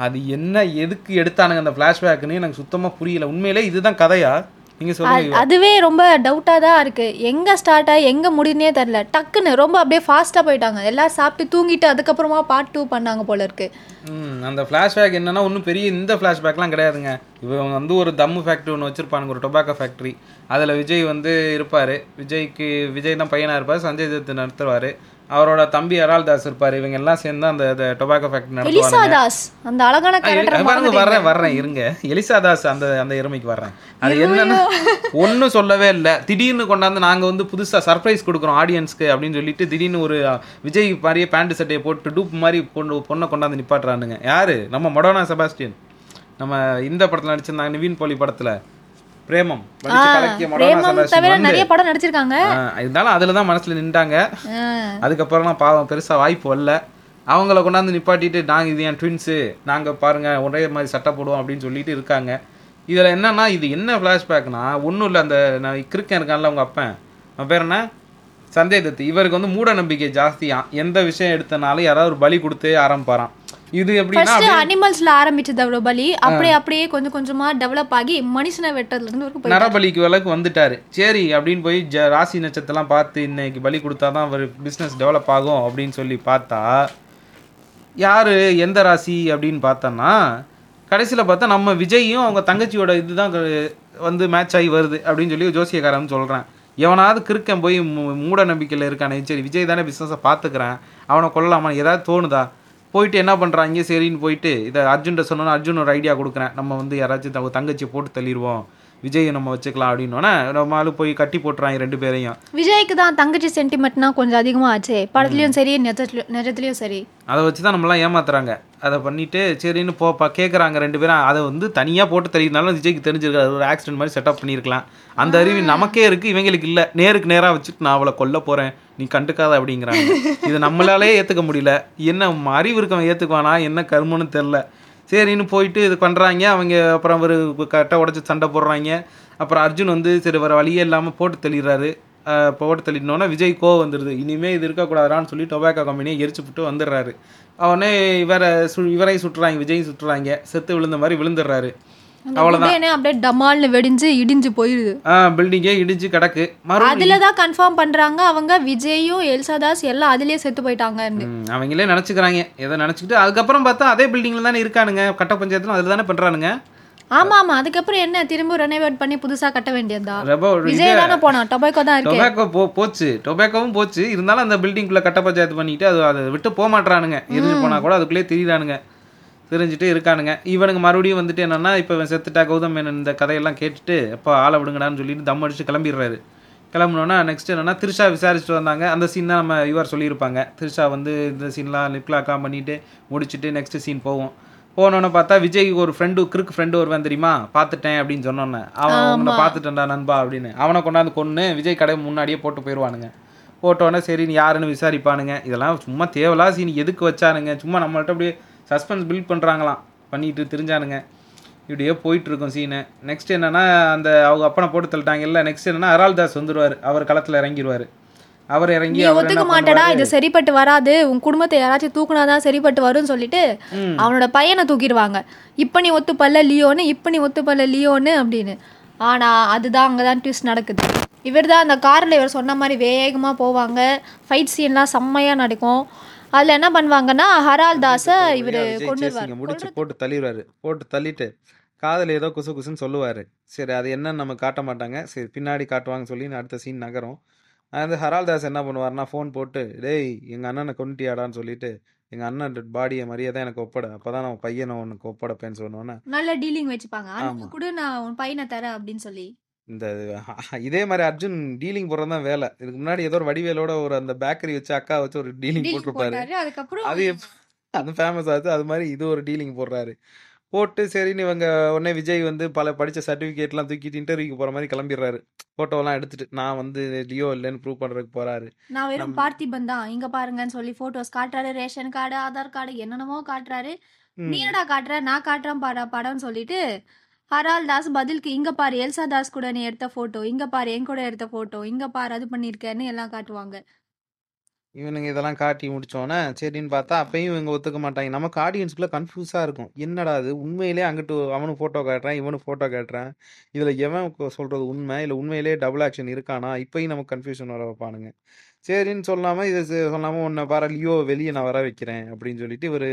அது என்ன எதுக்கு எடுத்தானுங்க அந்த ஃப்ளாஷ்பேக்குன்னு எனக்கு சுத்தமாக புரியல. உண்மையிலே இதுதான் கதையா? நீங்கள் சொல்லுங்க அதுவே ரொம்ப டவுட்டாக தான் இருக்குது எங்கே ஸ்டார்ட் ஆகி எங்கே முடியுன்னே தெரில டக்குன்னு ரொம்ப அப்படியே ஃபாஸ்ட்டாக போயிட்டாங்க. எல்லாம் சாப்பிட்டு தூங்கிட்டு அதுக்கப்புறமா பார்ட் டூ பண்ணாங்க போல இருக்கு. அந்த ஃப்ளாஷ்பேக் என்னன்னா ஒன்றும் பெரிய இந்த ஃப்ளாஷ்பேக்லாம் கிடையாதுங்க. இவங்க வந்து ஒரு தம்மு ஃபேக்ட்ரி ஒன்று வச்சுருப்பானுங்க ஒரு டொபாக்கோ ஃபேக்ட்ரி அதில் விஜய் வந்து இருப்பார். விஜய்க்கு விஜய் தான் பையனாக இருப்பார் சஞ்சய் தத் நடத்துவார். அவரோட தம்பி அரால் தாஸ் இருப்பார். இவங்க எல்லாம் சேர்ந்து அந்த டொபாக்கோ ஃபேக்டரி எலிசா நடத்துவாங்க தாஸ். அந்த அழகான கேரக்டர் வர்றேன் வர்றேன் இருங்க. எலிசா தாஸ் அந்த அந்த இறமைக்கு வர்றேன். அது என்னன்னா ஒன்றும் சொல்லவே இல்லை. திடீர்னு கொண்டாந்து நாங்கள் வந்து புதுசாக சர்ப்ரைஸ் கொடுக்குறோம் ஆடியன்ஸ்க்கு அப்படின்னு சொல்லிட்டு திடீர்னு ஒரு விஜய் மாதிரியே பேண்ட் சட்டையை போட்டு டூப் மாதிரி பொண்ணு பொண்ணை கொண்டாந்து நிப்பாட்டுறானுங்க. யாரு? நம்ம மடோனா செபாஸ்டியன். நம்ம இந்த படத்தில் நடிச்சிருந்தாங்க நிவின் போலி படத்தில். பிரேமம். பிரேமம் தவிர நிறைய படம் நடிச்சிருக்காங்க. இருந்தாலும் அதில் தான் மனசில் நின்றாங்க. அதுக்கப்புறம்லாம் பாவம் பெருசாக வாய்ப்பு வரல. அவங்கள கொண்டாந்து நிப்பாட்டிட்டு நாங்கள் இது என் ட்வின்ஸு நாங்கள் பாருங்கள் ஒரே மாதிரி சட்டை போடுவோம் அப்படின்னு சொல்லிட்டு இருக்காங்க. இதில் என்னன்னா இது என்ன ஃப்ளாஷ்பேக்னா ஒன்றும் இல்லை அந்த நான் கிறுக்கன் இருக்கான்ல அவங்க அப்பன். அவன் பேர் என்ன? சந்தேக தத்து இவருக்கு வந்து மூட நம்பிக்கை ஜாஸ்தியாம் எந்த விஷயம் எடுத்தனாலும் யாராவது ஒரு பலி கொடுத்து ஆரம்பிப்பாராம். இது எப்படின்னா அனிமல்ஸ்ல ஆரம்பிச்சது அவ்வளவு பலி. அப்படியே அப்படியே கொஞ்சம் கொஞ்சமா டெவலப் ஆகி மனுஷனை வெட்டதுல இருந்து வரைக்கும் நரபலிக்கு விலைக்கு வந்துட்டாரு. சரி அப்படின்னு போய் ஜ ராசி நட்சத்திரம்லாம் பார்த்து இன்னைக்கு பலி கொடுத்தா தான் அவர் பிஸ்னஸ் டெவலப் ஆகும் அப்படின்னு சொல்லி பார்த்தா யார் எந்த ராசி அப்படின்னு பார்த்தோன்னா கடைசியில் பார்த்தா நம்ம விஜயும் அவங்க தங்கச்சியோட இதுதான் வந்து மேட்ச் ஆகி வருது அப்படின்னு சொல்லி ஜோசியக்காரன் சொல்கிறேன் எவனாவது கிறுக்கன் போய் மூட நம்பிக்கையில் இருக்கானே சரி விஜய் தானே பிஸ்னஸை பார்த்துக்கிறேன். அவனை கொல்லலாமா ஏதாவது தோணுதா? போயிட்டு என்ன பண்ணுறாங்க சரின்னு போயிட்டு இதை அர்ஜுன்ட்ட சொன்னோன்னா அர்ஜுன் ஒரு ஐடியா கொடுக்குறேன். நம்ம வந்து யாராச்சும் தங்க தங்கச்சியை போட்டு தள்ளிடுவோம். விஜயை நம்ம வச்சுக்கலாம் அப்படின்னோடனே நம்ம ஆளு போய் கட்டி போட்டுறாங்க ரெண்டு பேரையும். விஜய்க்கு தான் தங்கச்சி சென்டிமெண்ட்னா கொஞ்சம் அதிகமா ஆச்சே படத்துலயும் சரி நிஜத்துலயும் சரி. அதை வச்சு தான் நம்மளாம் ஏமாத்துறாங்க. அதை பண்ணிட்டு சரின்னு போப்பா கேட்குறாங்க ரெண்டு பேரும். அதை வந்து தனியாக போட்டு தெரியனாலும் விஜய்க்கு தெரிஞ்சிருக்காது. ஒரு ஆக்சிடென்ட் மாதிரி செட்டப் பண்ணியிருக்கலாம். அந்த அறிவு நமக்கே இருக்குது இவங்களுக்கு இல்லை. நேருக்கு நேராக வச்சுட்டு நான் அவளை கொல்ல போகிறேன் நீ கண்டுக்காத அப்படிங்கிறாங்க இது நம்மளாலே ஏற்றுக்க முடியல. என்ன அறிவு இருக்கவன் ஏற்றுக்குவானா என்ன கருமன்னு தெரில சரின்னு போயிட்டு இது பண்ணுறாங்க அவங்க அப்புறம் ஒரு கரெக்டாக உடச்சி சண்டை போடுறாங்க. அப்புறம் அர்ஜுன் வந்து சரி வர வழியே இல்லாமல் போட்டு தள்ளிடுறாரு. போட்டு தள்ளிட்டோன்னே விஜய் கோவம் வந்துடுது இனிமேல் இது இருக்கக்கூடாதான்னு சொல்லி டொபாக்கோ கம்பெனியை எரிச்சு விட்டு வந்துடுறாரு. அவனே இவரை சு இவரை சுட்டுறாங்க விஜய் சுட்டுறாங்க. செத்து விழுந்த மாதிரி விழுந்துடுறாரு. அவ்வளவுதான். அப்படியே டமால்னு வெடிஞ்சு இடிஞ்சு போயிடுது பில்டிங்கே இடிஞ்சு கிடக்கு. அதுல தான் கன்ஃபார்ம் பண்றாங்க. அவங்க விஜயும் எல்சா தாஸ் எல்லாம் அதுலயே செத்து போயிட்டாங்கன்னு. ம், அவங்களே நினச்சிக்கிறாங்க. ஏதோ நினச்சிக்கிட்டு அதுக்கப்புறம் பார்த்தா அதே பில்டிங்கில் தானே இருக்கானுங்க. கட்ட பஞ்சாயத்துல அதில் தானே பண்ணுறானுங்க ஆமா ஆமா. அதுக்கப்புறம் என்ன? திரும்ப ரெனோவேட் பண்ணி புதுசா கட்ட ஒரு விஜய் தானே போனான். டொபாக்கோ தான் இருக்கு. டொபாக்கோ போச்சு. டொபாக்கோவும் போச்சு. இருந்தாலும் அந்த பில்டிங்குள்ளே கட்ட பஞ்சாயத்து பண்ணிட்டு அது அதை விட்டு போக மாட்றானுங்க எரிஞ்சு போனா கூட அதுக்குள்ளேயே திரியிறானுங்க. தெரிஞ்சுட்டு இருக்கானுங்க. இவனுங்க மறுபடியும் வந்துட்டு என்னன்னா இப்போ இவன் செத்துட்டா கௌதம் மேனன் இந்த கதையெல்லாம் கேட்டுட்டு எப்போ ஆளை விடுங்கடான்னு சொல்லிட்டு தம் அடிச்சு கிளம்பிடுறாரு. கிளம்புனோன்னா நெக்ஸ்ட் என்னன்னா திருஷா விசாரிச்சுட்டு வந்தாங்க. அந்த சீன் தான் நம்ம இவர் சொல்லியிருப்பாங்க. திருஷா வந்து இந்த சீன்லாம் லிப்லாக்காம் பண்ணிட்டு முடிச்சுட்டு நெக்ஸ்ட் சீன் போவோம். போனோன்னு பார்த்தா விஜய்க்கு ஒரு ஃப்ரெண்டு கிறுக்கு ஃப்ரெண்டு வருவான் தெரியுமா? பார்த்துட்டேன் அப்படின்னு சொன்னோன்னே. அவன் உன்னை பார்த்துட்டேன்டா நண்பா அப்படின்னு. அவனை கொண்டாந்து கொன்று விஜய் கடை முன்னாடியே போட்டு போயிடுவானுங்க. போட்டோன்னே சரி நீ யாருன்னு விசாரிப்பானுங்க. இதெல்லாம் சும்மா தேவலா சீன் எதுக்கு வச்சானுங்க? சும்மா நம்மள்ட்ட அப்படியே சஸ்பென்ஸ் பில்ட் பண்ணுறாங்களாம் பண்ணிட்டு தெரிஞ்சானுங்க. இப்படியே போயிட்டு இருக்கும் சீனு நெக்ஸ்ட் என்னன்னா அந்த அவங்க அப்பனை போட்டு தள்ளிட்டாங்கல்ல நெக்ஸ்ட் என்னன்னா அரால் தாஸ் வந்துருவார். அவர் களத்தில் இறங்கிடுவார் அவர் இறங்கி ஒத்துக்க மாட்டடா? இது சரிப்பட்டு வராது. உன் குடும்பத்தை யாராச்சும் தூக்குனாதான் சரிப்பட்டு வரும்னு சொல்லிட்டு. அவனோட பையனை தூக்கிடுவாங்க. இப்ப நீ ஒத்துப்பல்ல லியோன்னு இப்ப நீ ஒத்துப்பல்ல லியோன்னு அப்படின்னு. ஆனா அதுதான் அங்கதான் ட்விஸ்ட் நடக்குது. இவர் தான் அந்த கார்ல இவர் சொன்ன மாதிரி வேகமா போவாங்க. ஃபைட் சீன்லாம் செம்மையா நடக்கும். அதுல என்ன பண்ணுவாங்கன்னா ஹரால் தாஸ இவரு கொண்டுருவார் முடிச்சு போட்டு தள்ளிடுவாரு. போட்டு தள்ளிட்டு காதில் ஏதோ குசு குசுன்னு சொல்லுவார். சரி அது என்னன்னு நம்ம காட்ட மாட்டாங்க. சரி பின்னாடி காட்டுவாங்க சொல்லி அடுத்த சீன் நகரும். அது ஹரால்தாஸ் என்ன பண்ணுவார்னா ஃபோன் போட்டு டேய் எங்கள் அண்ணனை கொண்டுட்டியாடான்னு சொல்லிட்டு எங்கள் அண்ணன் பாடியை மரியாதை எனக்கு ஒப்பட. அப்போ தான் நான் பையனை உனக்கு ஒப்படைப்பேன்னு சொன்னோன்னே நல்ல டீலிங் வச்சுப்பாங்க. கூட நான் உன் பையனை தரேன் அப்படின்னு சொல்லி. இந்த இதே மாதிரி அர்ஜுன் டீலிங் போடுறது தான் வேலை. இதுக்கு முன்னாடி ஏதோ ஒரு வடிவேலோட ஒரு அந்த பேக்கரி வச்சு அக்கா வச்சு ஒரு டீலிங் போட்டிருப்பாரு. போட்டாரு. அதுக்கப்புறம் அது அது ஃபேமஸ் ஆச்சு. அது மாதிரி இது ஒரு டீலிங் போடுறாரு. போட்டு சரின்னு இவங்க உடனே விஜய் வந்து பல படித்த சர்டிஃபிகேட்லாம் தூக்கிட்டு இன்டர்வியூக்கு போகிற மாதிரி கிளம்பிடுறாரு. ஃபோட்டோலாம் எடுத்துட்டு நான் வந்து லியோ இல்லைன்னு ப்ரூவ் பண்ணுறதுக்கு போகிறாரு நான் வெறும் பார்த்திபன் தான் இங்க பாருங்கன்னு சொல்லி போட்டோஸ் காட்டுறாரு. ரேஷன் கார்டு ஆதார் கார்டு என்னென்னமோ காட்டுறாரு. நீ என்னடா காட்டுற? நான் காட்டுறேன் பாடா படம்னு சொல்லிட்டு ஹரால் தாஸ் பதிலுக்கு இங்க பாரு எல்சா தாஸ் கூட நீ எடுத்த போட்டோ இங்க பாரு என் கூட எடுத்த போட்டோ இங்க பாரு அது பண்ணிருக்கேன்னு எல்லாம் காட்டுவாங்க. இவனுங்க இதெல்லாம் காட்டி முடிச்சோன்னே சரின்னு பார்த்தா அப்பயும் இவங்க ஒத்துக்க மாட்டாங்க. நமக்கு ஆடியன்ஸ்குள்ளே கன்ஃபியூஸாக இருக்கும். என்னடா அது? உண்மையிலே அங்கிட்டு அவனும் ஃபோட்டோ காட்டுறான் இவனும் ஃபோட்டோ காட்டுறான். இதில் எவன் சொல்கிறது சொல்றது உண்மை? இல்லை உண்மையிலே டபுள் ஆக்ஷன் இருக்கானா? இப்பயும் நமக்கு கன்ஃபியூஷன் வர வைப்பானுங்க. சரின்னு சொல்லாமல் இதை சொல்லாமல் சொல்லாம உன்னை பாரு லியோ வெளியே நான் வர வைக்கிறேன் அப்படின்னு சொல்லிட்டு இவர்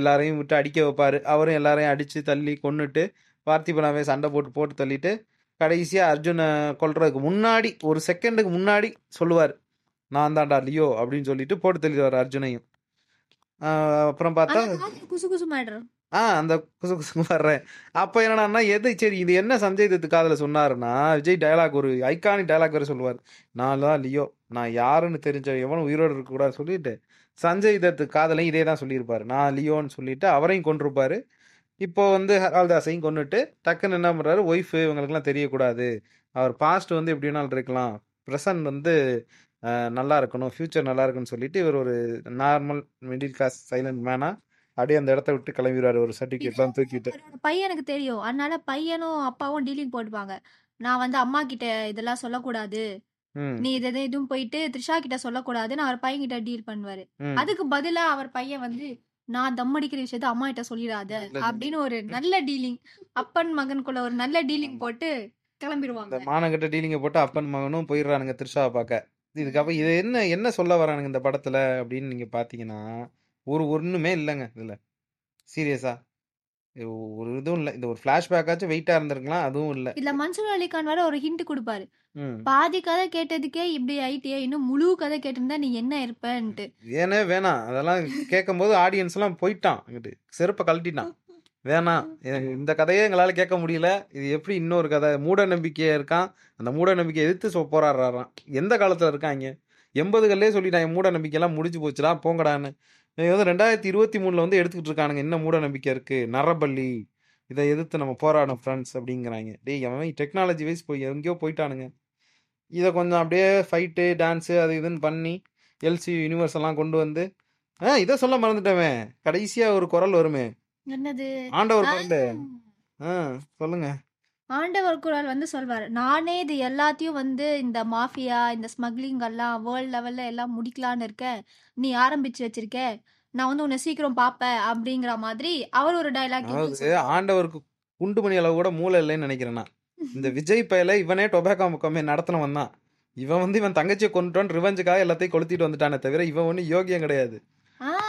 எல்லாரையும் விட்டு அடிக்க வைப்பார். அவரும் எல்லாரையும் அடித்து தள்ளி கொண்டுட்டு பார்த்திபனாவே சண்டை போட்டு போட்டு தள்ளிட்டு கடைசியாக அர்ஜுனை கொல்றதுக்கு முன்னாடி ஒரு செகண்டுக்கு முன்னாடி சொல்லுவார் நான் தான்டா லியோ அப்படின்னு சொல்லிட்டு போட்டு தள்ளிடுவார் அர்ஜுனையும். அப்புறம் பார்த்தா குசு குசு ஆ அந்த குசு குசு வர்றேன். அப்போ என்னடான்னா எது சரி இது என்ன சஞ்சய் தத்து காதுல சொன்னாருன்னா விஜய் டயலாக் ஒரு ஐகானிக் டயலாக் வேற சொல்லுவார். நான் தான் லியோ. நான் யாருன்னு தெரிஞ்ச எவனும் உயிரோடு இருக்கக்கூடாது சொல்லிட்டு சஞ்சய் தத்து காதலையும் இதே தான் சொல்லியிருப்பாரு. நான் லியோன்னு சொல்லிட்டு அவரையும் கொண்டிருப்பாரு இப்போ வந்து ஹரால்தாஸையும் கொண்டுட்டு டக்குன்னு என்ன பண்ணுறாரு ஒய்ஃபு இவங்களுக்குலாம் தெரியக்கூடாது. அவர் பாஸ்ட் வந்து எப்படி வேணாலும் இருக்கலாம். ப்ரெசன்ட் வந்து நல்லா இருக்கணும் ஃப்யூச்சர் நல்லா இருக்குன்னு சொல்லிட்டு இவர் ஒரு நார்மல் மிடில் கிளாஸ் சைலண்ட் மேனாக அப்படியே அந்த இடத்த விட்டு கிளம்பிடுவார். ஒரு சர்டிஃபிகேட்லாம் தூக்கிட்டு. பையனுக்கு தெரியும். அதனால பையனும் அப்பாவும் டீலிங் போட்டுப்பாங்க. நான் வந்து அம்மா கிட்ட இதெல்லாம் சொல்லக்கூடாது. நீ இதை இதுவும் போயிட்டு த்ரிஷா கிட்ட சொல்லக்கூடாதுன்னு அவர் பையன் கிட்ட டீல் பண்ணுவாரு அதுக்கு பதிலா அவர் பையன் வந்து நான் தம் அடிக்கிற விஷயத்த அம்மா கிட்ட சொல்லிடாத. அப்படின்னு ஒரு நல்ல டீலிங். அப்பன் மகனுக்குள்ள ஒரு நல்ல டீலிங் போட்டு கிளம்பிடுவாங்க. மானங்கட்ட டீலிங்கை போட்டு அப்பன் மகனும் போயிடுறானுங்க த்ரிஷாவை பார்க்க. இதுக்கப்புறம் இது என்ன என்ன சொல்ல வரானுங்க இந்த படத்துல அப்படின்னு நீங்க பாத்தீங்கன்னா ஒரு ஒண்ணுமே இல்லைங்க இதுல. சீரியஸா. ஒரு இதுவும் இல்லை. இந்த ஒரு ஃபிளாஷ்பேக்காச்சும் வெயிட்டா இருந்திருக்கலாம் அதுவும் இல்லை. இதுல மன்சூர் அலிகான் வேற ஒரு ஹிண்ட் கொடுப்பாரு. ம். பாதி கதை கேட்டதுக்கே இப்படி ஆயிட்டியே இன்னும் முழு கதை கேட்டிருந்தா நீ என்ன இருப்பன்ட்டு. ஏனே வேணாம் அதெல்லாம் கேட்கும்போது ஆடியன்ஸ் எல்லாம் போயிட்டான். அங்கிட்டு செருப்பை கழட்டிட்டான். வேணாம் எனக்கு இந்த கதையே எங்களால் கேட்க முடியல. இது எப்படி இன்னொரு கதை? மூட நம்பிக்கையா இருக்கான். அந்த மூட நம்பிக்கையை எதிர்த்து சொ போராடுறாராம். எந்த காலத்தில் இருக்காங்க? எண்பதுகள்லேயே சொல்லிட்டாங்க மூட நம்பிக்கையெல்லாம் முடிஞ்சு போச்சுடா போங்கடான்னு. இவங்க வந்து ரெண்டாயிரத்தி இருபத்தி மூணில் வந்து எடுத்துக்கிட்டு இருக்கானுங்க. என்ன மூட நம்பிக்கை இருக்குது நரபள்ளி இதை எதிர்த்து நம்ம போராடணும் ஃப்ரெண்ட்ஸ் அப்படிங்கிறாங்க. டேய் அவன் டெக்னாலஜி வைஸ் போய் எங்கேயோ போயிட்டானுங்க. இதை கொஞ்சம் அப்படியே ஃபைட்டு டான்ஸு அது இதுன்னு பண்ணி எல்சி யூனிவர்ஸ் எல்லாம் கொண்டு வந்து ஆ இதை சொல்ல மறந்துட்டவன் கடைசியாக ஒரு குரல் வருமே. என்னது? ஆண்டவர் குரல். ஆ சொல்லுங்க. ஆண்டவர் குரல் வந்து சொல்வாரு. நானே இது எல்லாத்தையும் வந்து இந்த மாஃபியா இந்த ஸ்மக்லிங் எல்லாம் வேர்ல்ட் லெவல்ல எல்லாம் முடிக்கலான்னு இருக்கேன். நீ ஆரம்பிச்சு வச்சிருக்க. நான் வந்து உன்னை சீக்கிரம் பாப்பேன் அப்படிங்கிற மாதிரி அவர் ஒரு டைலாக் ஆண்டவருக்கு குண்டு மணி அளவு கூட மூளை இல்லைன்னு நினைக்கிறேன் நான். இந்த விஜய் பயல இவனே டொபாக்கோ முக்கமே நடத்தினவன் தான். இவன் வந்து இவன் தங்கச்சியை கொண்டுட்டான் ரிவெஞ்சுக்காக எல்லாத்தையும் கொளுத்திட்டு வந்துட்டானே தவிர இவன் ஒன்றும் யோகியம் கிடையாது.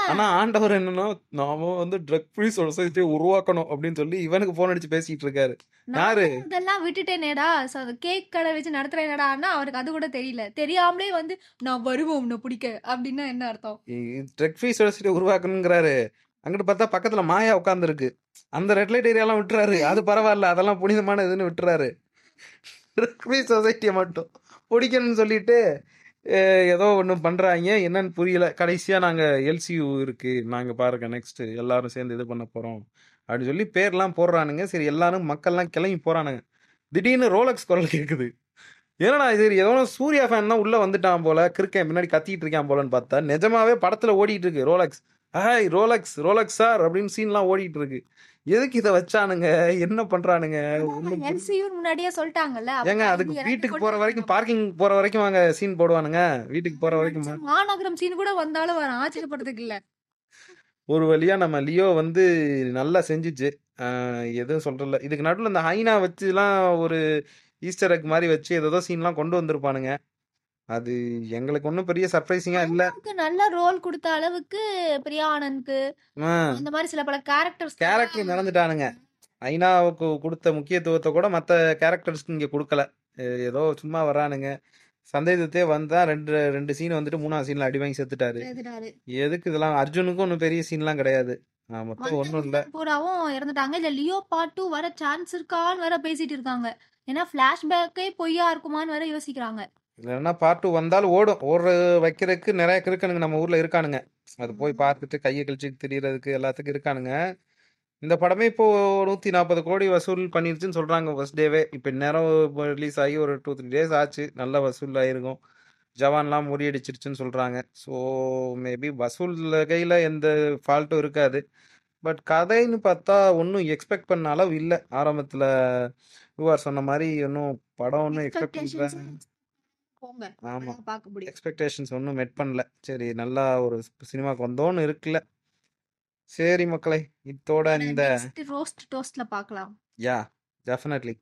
ஆனா ஆண்டவர் என்னன்னா நாம வந்து ட்ரக் ஃப்ரீ சொசைட்டியை உருவாக்கணும் அப்படின்னு சொல்லி இவனுக்கு போன் அடிச்சு பேசிட்டு இருக்காரு. யாரு? இதெல்லாம் விட்டுட்டேனேடா. கேக் கடை வச்சு நடத்துறேனடான்னா அவருக்கு அது கூட தெரியல. தெரியாமலே வந்து நான் வருவோம் உன்னை பிடிக்க. அப்படின்னா என்ன அர்த்தம்? ட்ரக் ஃப்ரீ சொசைட்டியை உருவாக்கணுங்கிறாரு. அங்கிட்டு பார்த்தா பக்கத்துல மாயா உட்காந்துருக்கு அந்த ரெட் லைட் ஏரியாலாம் விட்டுறாரு. அது பரவாயில்ல அதெல்லாம் புனிதமான இதுன்னு விட்டுறாரு. சொசைட்டியை மட்டும் பிடிக்கணும்னு சொல்லிட்டு ஏதோ ஒன்று பண்ணுறாங்க என்னன்னு புரியல. கடைசியாக நாங்கள் எல்சியூ இருக்கு. நாங்கள் பாருங்க நெக்ஸ்ட்டு எல்லாரும் சேர்ந்து இது பண்ண போகிறோம் அப்படின்னு சொல்லி பேர்லாம் போடுறானுங்க. சரி எல்லாரும் மக்கள்லாம் கிளம்பி போகிறானுங்க திடீர்னு ரோலக்ஸ் குரல் கேட்குது ஏன்னா இது? ஏதோ சூர்யா ஃபேன் தான் உள்ளே வந்துட்டான் போல. கிறுக்கன் முன்னாடி கத்திட்டு இருக்கான் போலன்னு பார்த்தா நிஜமாவே படத்தில் ஓடிட்டு இருக்கு Rolex hi Rolex Rolex sir அப்படின்னு சீன்லாம் ஓடிட்டு இருக்கு எதுக்கு இதை வச்சானுங்க? என்ன பண்றானுங்க? முன்னாடியே சொல்லிட்டாங்கல்ல ஏங்க அதுக்கு வீட்டுக்கு போற வரைக்கும் பார்க்கிங் போற வரைக்கும் வாங்க சீன் போடுவானுங்க. வீட்டுக்கு போற வரைக்கும் மாநகரம் சீன் கூட வந்தாலும் வர ஆச்சரியப்படுறதுக்கு இல்ல. ஒரு வழியா நம்ம லியோ வந்து நல்லா செஞ்சுச்சு. எதுவும் சொல்றல இதுக்கு நடுவில் இந்த ஹைனா வச்சுலாம் ஒரு ஈஸ்டர் எக் மாதிரி வச்சு ஏதோ சீன்லாம் கொண்டு வந்திருப்பானுங்க. அது எங்களுக்கு ஒன்றும் பெரிய சர்ப்ரைசிங்கா இல்லை. அவருக்கு நல்ல ரோல் கொடுத்த அளவுக்கு பிரியா ஆனந்த்க்கு அந்த மாதிரி சில பல கேரக்டர்ஸ் கேரக்டர் நடந்துட்டானுங்க. ஐநாவுக்கு கொடுத்த முக்கியத்துவத்தை கூட மற்ற கேரக்டர்ஸ்க்கு இங்கே கொடுக்கல. ஏதோ சும்மா வரானுங்க சந்தேகத்தே வந்தா ரெண்டு ரெண்டு சீன் வந்துட்டு மூணாவது சீன்ல அடி வாங்கி செத்துட்டாரு. எதுக்கு இதெல்லாம்? அர்ஜுனுக்கும் ஒன்றும் பெரிய சீன்லாம் கிடையாது. மொத்தம் ஒன்றும் இல்லை. பூராவும் இறந்துட்டாங்க. இல்ல லியோ பார்ட் டூ வர சான்ஸ் இருக்கான்னு வேற பேசிட்டு இருக்காங்க. ஏன்னா பிளாஷ்பேக்கே பொய்யா இருக்குமான்னு வேற யோசிக்கிறாங்க. இல்லைன்னா பார்ட் டூ வந்தாலும் ஓடும். ஓடுற வைக்கிறதுக்கு நிறைய கிறுக்கனுங்க நம்ம ஊரில் இருக்கானுங்க. அது போய் பார்த்துட்டு கையை கழிச்சு திரியறதுக்கு எல்லாத்துக்கும் இருக்கானுங்க. இந்த படமே இப்போ நூற்றி நாற்பது கோடி வசூல் பண்ணிருச்சுன்னு சொல்கிறாங்க ஃபர்ஸ்ட் டேவே இப்போ நேரம் ரிலீஸ் ஆகி ஒரு டூ த்ரீ டேஸ் ஆச்சு. நல்ல வசூல் ஆகிருக்கும் ஜவான்லாம் முறியடிச்சிருச்சுன்னு சொல்கிறாங்க ஸோ மேபி வசூல் கையில் எந்த ஃபால்ட்டும் இருக்காது. பட் கதைன்னு பார்த்தா ஒன்றும் எக்ஸ்பெக்ட் பண்ண அளவு இல்லை. ஆரம்பத்தில் யூஆர் சொன்ன மாதிரி ஒன்றும் படம் ஒன்றும் எக்ஸ்பெக்ட் பண்ணல. போங்க. ஆமாம் பார்க்க முடியும். எக்ஸ்பெக்டேஷன்ஸ் ஒன்றும் மெட் பண்ணல. சரி நல்லா ஒரு சினிமாக்கு வந்தோன்னு இருக்குல்ல. சரி மக்களே இத்தோட இந்த ரோஸ்ட் டோஸ்ட்ல பார்க்கலாம். Yeah definitely